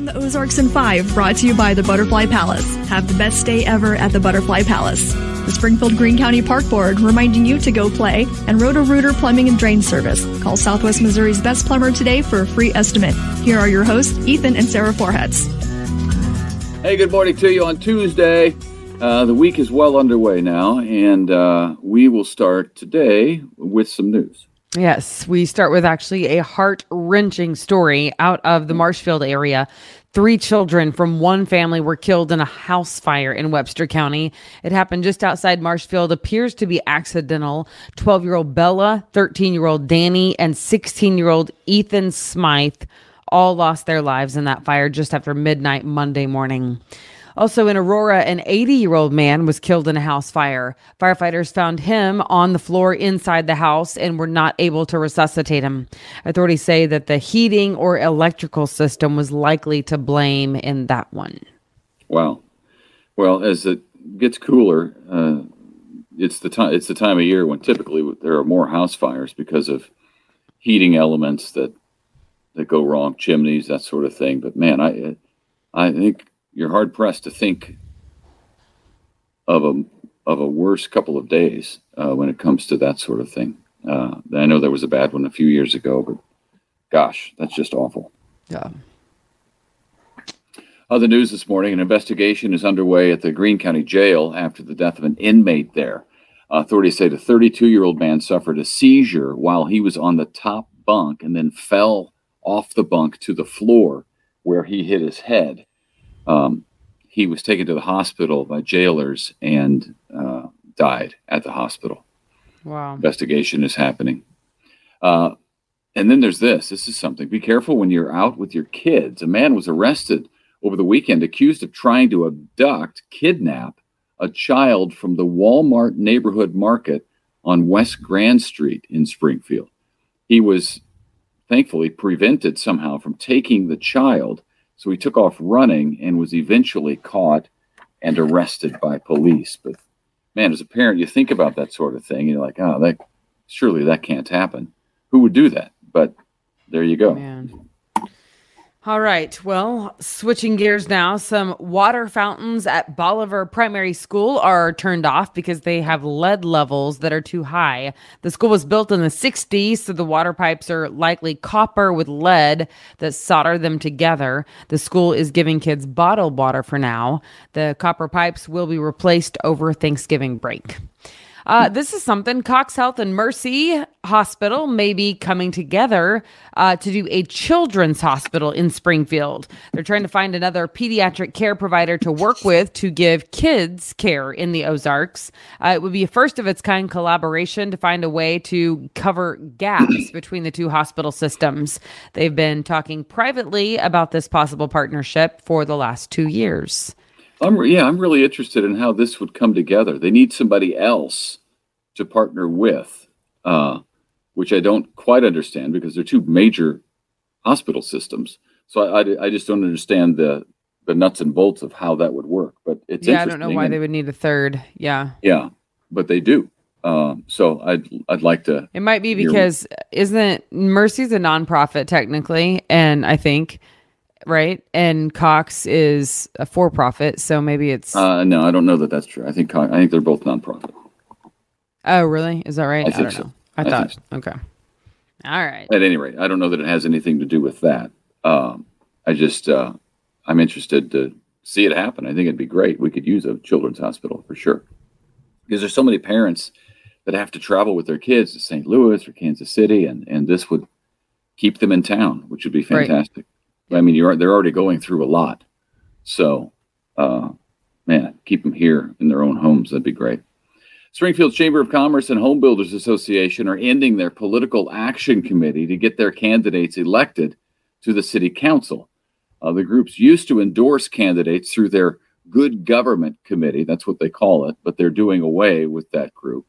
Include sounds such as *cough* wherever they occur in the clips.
Around the Ozarks in 5, brought to you by the Butterfly Palace. Have the best day ever at the Butterfly Palace. The Springfield Greene County Park Board reminding you to go play, and Roto Rooter Plumbing and Drain Service. Call Southwest Missouri's best plumber today for a free estimate. Here are your hosts, Ethan and Sarah Forhetz. Hey, good morning to you on Tuesday. Uh, the week is well underway now, and uh, we will start today with some news. Yes, we start with actually a heart wrenching story out of the Marshfield area. Three children from one family were killed in a house fire in Webster County. It happened just outside Marshfield, appears to be accidental. 12 year old Bella, 13 year old Danny, and 16 year old Ethan Smythe all lost their lives in that fire just after midnight Monday morning. Also in Aurora, an 80 year old man was killed in a house fire. Firefighters found him on the floor inside the house and were not able to resuscitate him. Authorities say that the heating or electrical system was likely to blame in that one. Wow. Well, as it gets cooler, uh, it's the time. It's the time of year when typically there are more house fires because of heating elements that that go wrong, chimneys, that sort of thing. But man, I I think you're hard pressed to think of a of a worse couple of days uh, when it comes to that sort of thing. Uh, I know there was a bad one a few years ago, but gosh, that's just awful. Yeah. Other news this morning: an investigation is underway at the Greene County Jail after the death of an inmate there. Authorities say the 32 year old man suffered a seizure while he was on the top bunk and then fell off the bunk to the floor where he hit his head. Um, he was taken to the hospital by jailers and uh, died at the hospital. Wow. Investigation is happening. Uh, and then there's this. This is something. Be careful when you're out with your kids. A man was arrested over the weekend accused of trying to abduct, kidnap a child from the Walmart neighborhood market on West Grand Street in Springfield. He was thankfully prevented somehow from taking the child so he took off running and was eventually caught and arrested by police. But man, as a parent, you think about that sort of thing. And you're like, oh, that surely that can't happen. Who would do that? But there you go. Man. All right. Well, switching gears now, some water fountains at Bolivar Primary School are turned off because they have lead levels that are too high. The school was built in the 60s, so the water pipes are likely copper with lead that solder them together. The school is giving kids bottled water for now. The copper pipes will be replaced over Thanksgiving break. Uh, this is something Cox Health and Mercy Hospital may be coming together uh, to do a children's hospital in Springfield. They're trying to find another pediatric care provider to work with to give kids care in the Ozarks. Uh, it would be a first of its kind collaboration to find a way to cover gaps *clears throat* between the two hospital systems. They've been talking privately about this possible partnership for the last two years. I'm yeah, I'm really interested in how this would come together. They need somebody else to partner with, uh, which I don't quite understand because they're two major hospital systems. So I, I, I, just don't understand the the nuts and bolts of how that would work. But it's yeah, I don't know why and, they would need a third. Yeah, yeah, but they do. Um, so I'd I'd like to. It might be because isn't Mercy's a nonprofit technically, and I think right? And Cox is a for profit, so maybe it's. Uh, no, I don't know that that's true. I think I think they're both nonprofit. Oh, really? Is that right? I, I don't so. know. I, I thought. So. Okay. All right. At any rate, I don't know that it has anything to do with that. Um, I just uh, I'm interested to see it happen. I think it'd be great. We could use a children's hospital for sure because there's so many parents that have to travel with their kids to St. Louis or Kansas City, and and this would keep them in town, which would be fantastic. Right. I mean, you're they're already going through a lot. So, uh, man, keep them here in their own homes. That'd be great. Springfield Chamber of Commerce and Home Builders Association are ending their political action committee to get their candidates elected to the city council. Uh, the groups used to endorse candidates through their good government committee. That's what they call it, but they're doing away with that group.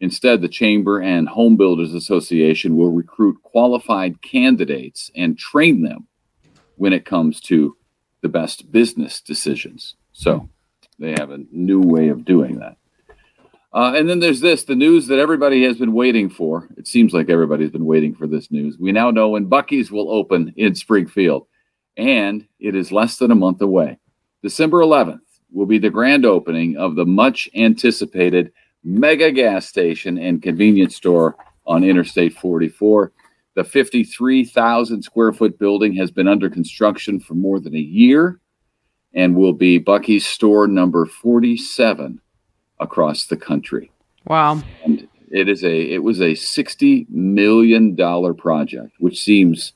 Instead, the Chamber and Home Builders Association will recruit qualified candidates and train them when it comes to the best business decisions. So they have a new way of doing that. Uh, and then there's this the news that everybody has been waiting for. It seems like everybody's been waiting for this news. We now know when Buc-ee's will open in Springfield. and it is less than a month away. December 11th will be the grand opening of the much anticipated mega gas station and convenience store on Interstate 44. The 53,000 square foot building has been under construction for more than a year and will be Buc-ee's store number 47 across the country. Wow. And it is a it was a 60 million dollar project, which seems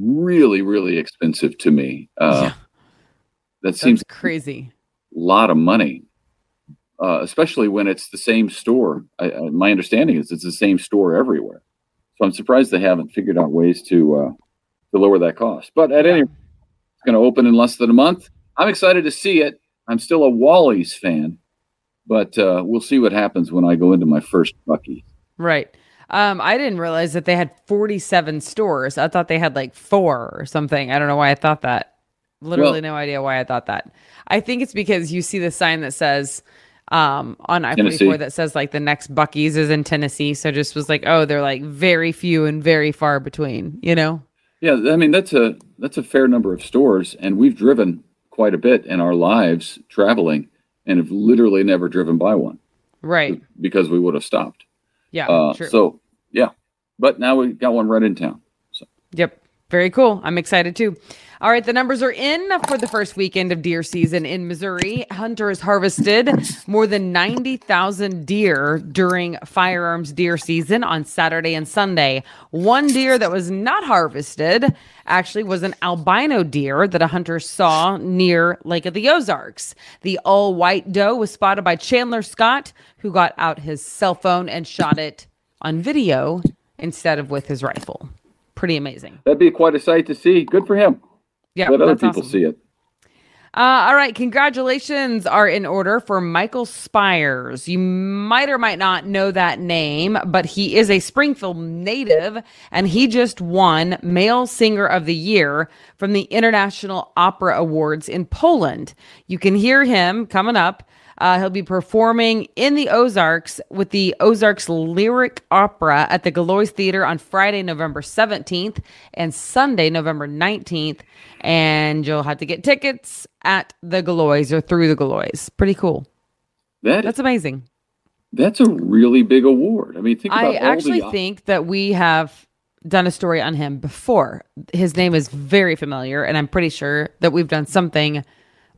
really really expensive to me. Uh, Yeah. That seems That's crazy. a lot of money, uh, especially when it's the same store. I, I, my understanding is it's the same store everywhere. So I'm surprised they haven't figured out ways to uh, to lower that cost. But at any rate, it's going to open in less than a month. I'm excited to see it. I'm still a Wally's fan, but uh, we'll see what happens when I go into my first Buc-ee. Right. Um, I didn't realize that they had 47 stores. I thought they had like four or something. I don't know why I thought that. Literally Well- no idea why I thought that. I think it's because you see the sign that says um on I forty Tennessee. four that says like the next Buc-ee's is in Tennessee. So just was like, oh, they're like very few and very far between, you know? Yeah, I mean that's a that's a fair number of stores, and we've driven quite a bit in our lives traveling, and have literally never driven by one Right. because we would have stopped. Yeah. Uh, so yeah, but now we got one right in town. So Yep. Very cool. I'm excited too. All right, the numbers are in for the first weekend of deer season in Missouri. Hunters harvested more than 90,000 deer during firearms deer season on Saturday and Sunday. One deer that was not harvested actually was an albino deer that a hunter saw near Lake of the Ozarks. The all white doe was spotted by Chandler Scott, who got out his cell phone and shot it on video instead of with his rifle. Pretty amazing. that'd be quite a sight to see. Good for him. Yeah, Let other people awesome. see it. Uh, all right, congratulations are in order for Michael Spyres. You might or might not know that name, but he is a Springfield native and he just won Male Singer of the Year from the International Opera Awards in Poland. You can hear him coming up. Uh, he'll be performing in the Ozarks with the Ozarks Lyric Opera at the Gillioz Theater on Friday, November 17th and Sunday, November 19th. And you'll have to get tickets at the Gillioz or through the Gillioz. Pretty cool. That That's amazing. that's a really big award. I mean, think about I all actually the think that we have done a story on him before. His name is very familiar, and I'm pretty sure that we've done something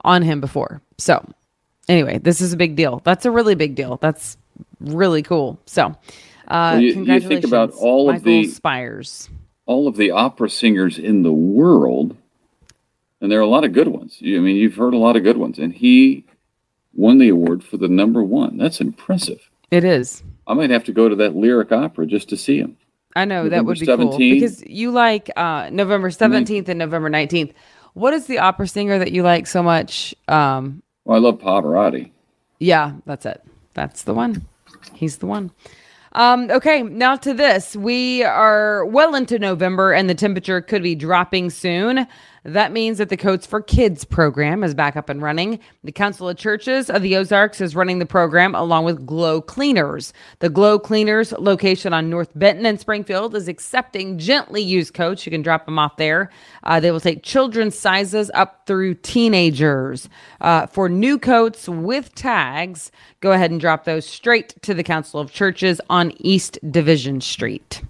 on him before. So, anyway, this is a big deal. That's a really big deal. That's really cool. So, uh, you- you think congratulations, about all of Michael the- Spyres. all of the opera singers in the world, and there are a lot of good ones. You, I mean, you've heard a lot of good ones, and he won the award for the number one. That's impressive. It is. I might have to go to that lyric opera just to see him. I know that would be cool because you like uh, November 17th and November 19th. What is the opera singer that you like so much? Um, Well, I love Pavarotti. Yeah, that's it. That's the one. He's the one. Um, okay, now to this. We are well into November and the temperature could be dropping soon. That means that the Coats for Kids program is back up and running. The Council of Churches of the Ozarks is running the program along with Glow Cleaners. The Glow Cleaners location on North Benton and Springfield is accepting gently used coats. You can drop them off there. Uh, they will take children's sizes up through teenagers. Uh, for new coats with tags, go ahead and drop those straight to the Council of Churches on East Division Street.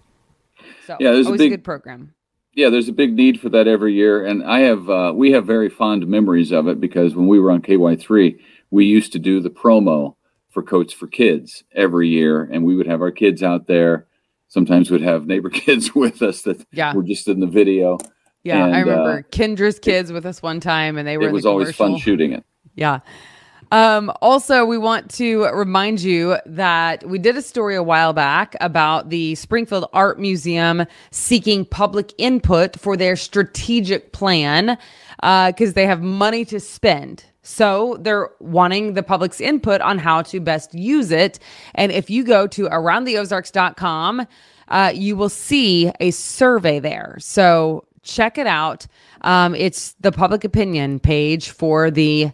So, Yeah, there's a always a big- good program. Yeah, there's a big need for that every year, and I have uh, we have very fond memories of it because when we were on KY3, we used to do the promo for Coats for Kids every year, and we would have our kids out there. Sometimes we'd have neighbor *laughs* kids with us that Yeah. were just in the video. Yeah, I And, uh, remember Kendra's kids with us one time, and they were. It was always fun shooting it. Yeah. Um, also, we want to remind you that we did a story a while back about the Springfield Art Museum seeking public input for their strategic plan because they have money to spend. So they're wanting the public's input on how to best use it. And if you go to aroundtheozarks.com, uh, you will see a survey there. So check it out. Um, it's the public opinion page for the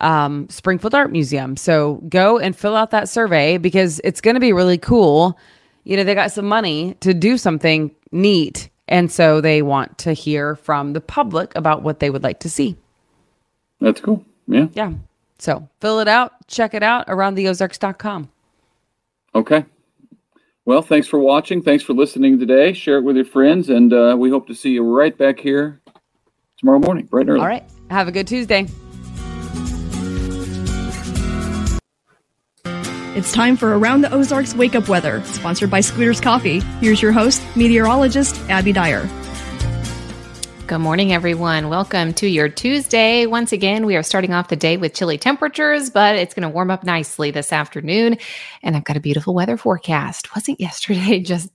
um, Springfield Art Museum. So go and fill out that survey because it's going to be really cool. You know, they got some money to do something neat And so they want to hear from the public about what they would like to see. That's cool. Yeah. Yeah. So fill it out, check it out aroundtheozarks.com. Okay. Well, thanks for watching. Thanks for listening today. Share it with your friends, and uh, we hope to see you right back here tomorrow morning, bright and early. All right. Have a good Tuesday. It's time for Around the Ozarks Wake Up Weather, sponsored by Scooters Coffee. Here's your host, meteorologist Abby Dyer. Good morning, everyone. Welcome to your Tuesday. Once again, we are starting off the day with chilly temperatures, but it's going to warm up nicely this afternoon. And I've got a beautiful weather forecast. Wasn't yesterday *laughs* just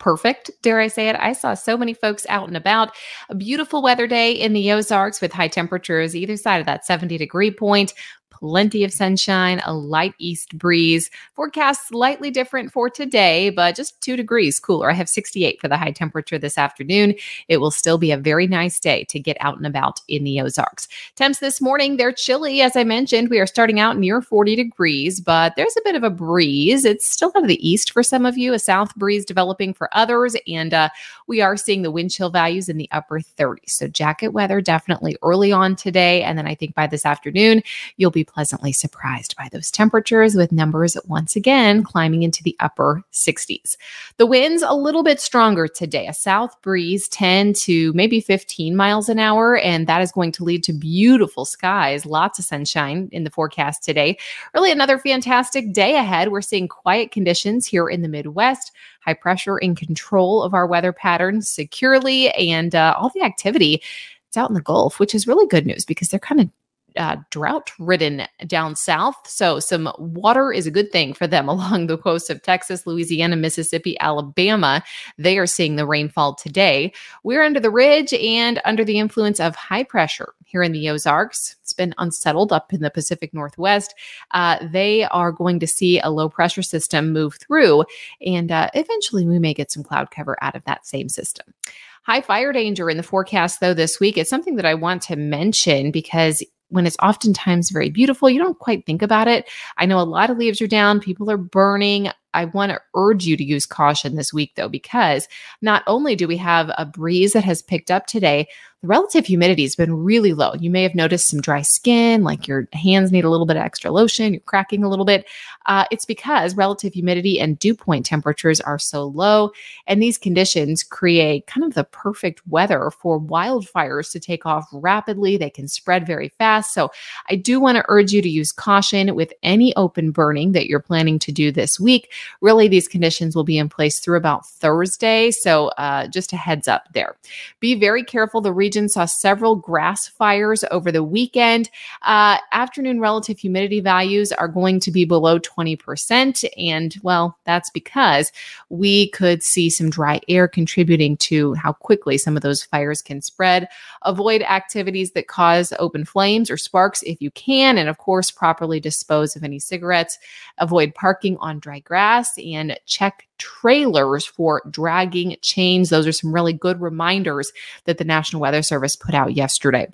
perfect, dare I say it. I saw so many folks out and about. A beautiful weather day in the Ozarks with high temperatures either side of that 70 degree point plenty of sunshine, a light east breeze. Forecast slightly different for today, but just two degrees cooler. I have 68 for the high temperature this afternoon. It will still be a very nice day to get out and about in the Ozarks. Temps this morning, they're chilly. As I mentioned, we are starting out near 40 degrees, but there's a bit of a breeze. It's still out of the east for some of you, a south breeze developing for others. And uh, we are seeing the wind chill values in the upper 30s. So jacket weather definitely early on today. And then I think by this afternoon, you'll be pleasantly surprised by those temperatures with numbers once again climbing into the upper 60s. The winds a little bit stronger today, a south breeze 10 to maybe 15 miles an hour, and that is going to lead to beautiful skies, lots of sunshine in the forecast today. Really another fantastic day ahead. We're seeing quiet conditions here in the Midwest high pressure in control of our weather patterns securely and uh, all the activity it's out in the Gulf, which is really good news because they're kind of uh, drought ridden down south. So, some water is a good thing for them *laughs* along the coast of Texas, Louisiana, Mississippi, Alabama. They are seeing the rainfall today. We're under the ridge and under the influence of high pressure here in the Ozarks. It's been unsettled up in the Pacific Northwest. Uh, they are going to see a low pressure system move through, and uh, eventually we may get some cloud cover out of that same system. High fire danger in the forecast, though, this week. It's something that I want to mention because when it's oftentimes very beautiful, you don't quite think about it. I know a lot of leaves are down, people are burning. I want to urge you to use caution this week, though, because not only do we have a breeze that has picked up today, the relative humidity has been really low. You may have noticed some dry skin, like your hands need a little bit of extra lotion, you're cracking a little bit. Uh, it's because relative humidity and dew point temperatures are so low. And these conditions create kind of the perfect weather for wildfires to take off rapidly. They can spread very fast. So I do want to urge you to use caution with any open burning that you're planning to do this week. Really, these conditions will be in place through about Thursday. So uh, just a heads up there. Be very careful. The region saw several grass fires over the weekend. Uh, afternoon relative humidity values are going to be below 20%. And well, that's because we could see some dry air contributing to how quickly some of those fires can spread. Avoid activities that cause open flames or sparks if you can. And of course, properly dispose of any cigarettes. Avoid parking on dry grass and check trailers for dragging chains. Those are some really good reminders that the National Weather Service put out yesterday.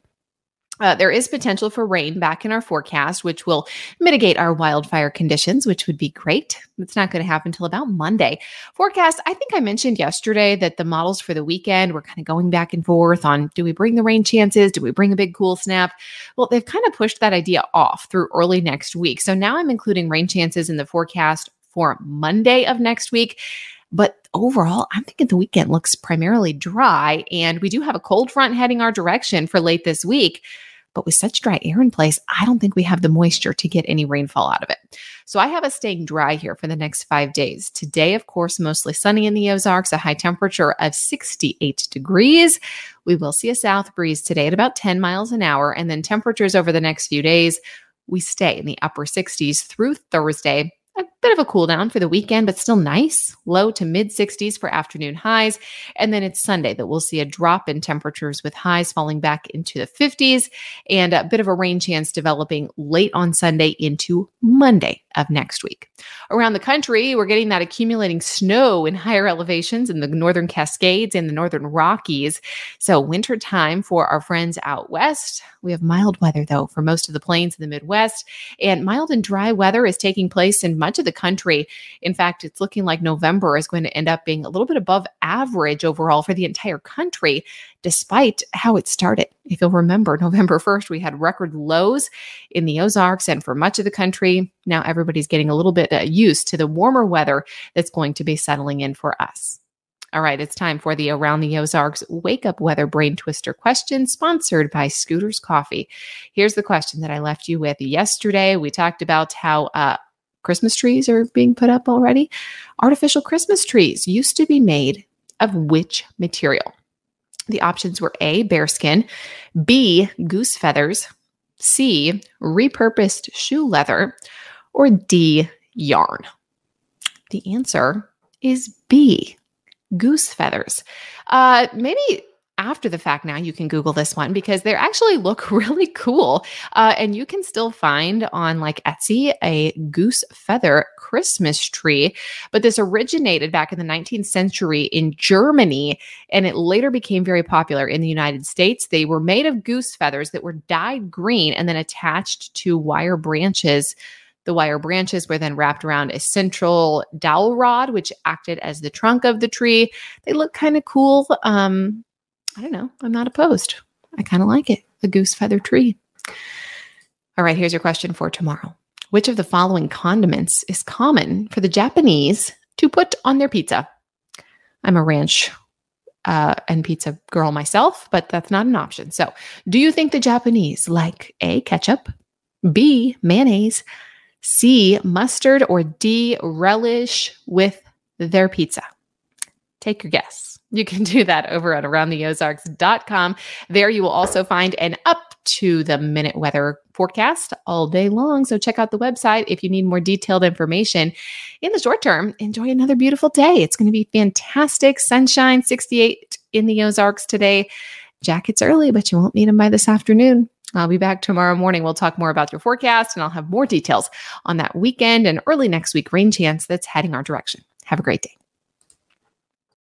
Uh, there is potential for rain back in our forecast, which will mitigate our wildfire conditions, which would be great. It's not going to happen until about Monday. Forecast, I think I mentioned yesterday that the models for the weekend were kind of going back and forth on do we bring the rain chances? Do we bring a big cool snap? Well, they've kind of pushed that idea off through early next week. So now I'm including rain chances in the forecast for Monday of next week. But overall, I'm thinking the weekend looks primarily dry. And we do have a cold front heading our direction for late this week. But with such dry air in place, I don't think we have the moisture to get any rainfall out of it. So I have us staying dry here for the next five days. Today, of course, mostly sunny in the Ozarks, a high temperature of 68 degrees. We will see a south breeze today at about 10 miles an hour. And then temperatures over the next few days, we stay in the upper 60s through Thursday a bit of a cool down for the weekend, but still nice, low to mid 60s for afternoon highs. And then it's Sunday that we'll see a drop in temperatures with highs falling back into the 50s and a bit of a rain chance developing late on Sunday into Monday of next week. Around the country, we're getting that accumulating snow in higher elevations in the northern Cascades and the northern Rockies. So, winter time for our friends out west. We have mild weather, though, for most of the plains in the Midwest. And mild and dry weather is taking place in much of the country. In fact, it's looking like November is going to end up being a little bit above average overall for the entire country, despite how it started. If you'll remember, *laughs* November 1st, we had record lows in the Ozarks and for much of the country. Now everybody's getting a little bit uh, used to the warmer weather that's going to be settling in for us. All right, it's time for the Around the Ozarks Wake Up Weather Brain Twister question, sponsored by Scooters Coffee. Here's the question that I left you with yesterday. We talked about how uh, Christmas trees are being put up already. Artificial Christmas trees used to be made of which material? The options were A, bearskin, B, goose feathers, C, repurposed shoe leather, or D, yarn. The answer is B, goose feathers. Uh, maybe after the fact now you can google this one because they actually look *laughs* really cool uh, and you can still find on like etsy a goose feather christmas tree but this originated back in the 19th century in germany and it later became very popular in the united states they were made of goose feathers that were dyed green and then attached to wire branches the wire branches were then wrapped around a central dowel rod, which acted as the trunk of the tree. They look kind of cool. Um, I don't know. I'm not opposed. I kind of like it. The goose feather tree. All right, here's your question for tomorrow. Which of the following condiments is common for the Japanese to put on their pizza? I'm a ranch uh, and pizza girl myself, but that's not an option. So, do you think the Japanese like A, ketchup, B, mayonnaise, C, mustard, or D, relish with their pizza? Take your guess. You can do that over at aroundtheozarks.com. There you will also find an up to the minute weather forecast all day long. So check out the website if you need more detailed information. In the short term, enjoy another beautiful day. It's going to be fantastic. Sunshine, 68 in the Ozarks today. Jackets early, but you won't need them by this afternoon. I'll be back tomorrow morning. We'll talk more about your forecast and I'll have more details on that weekend and early next week rain chance that's heading our direction. Have a great day.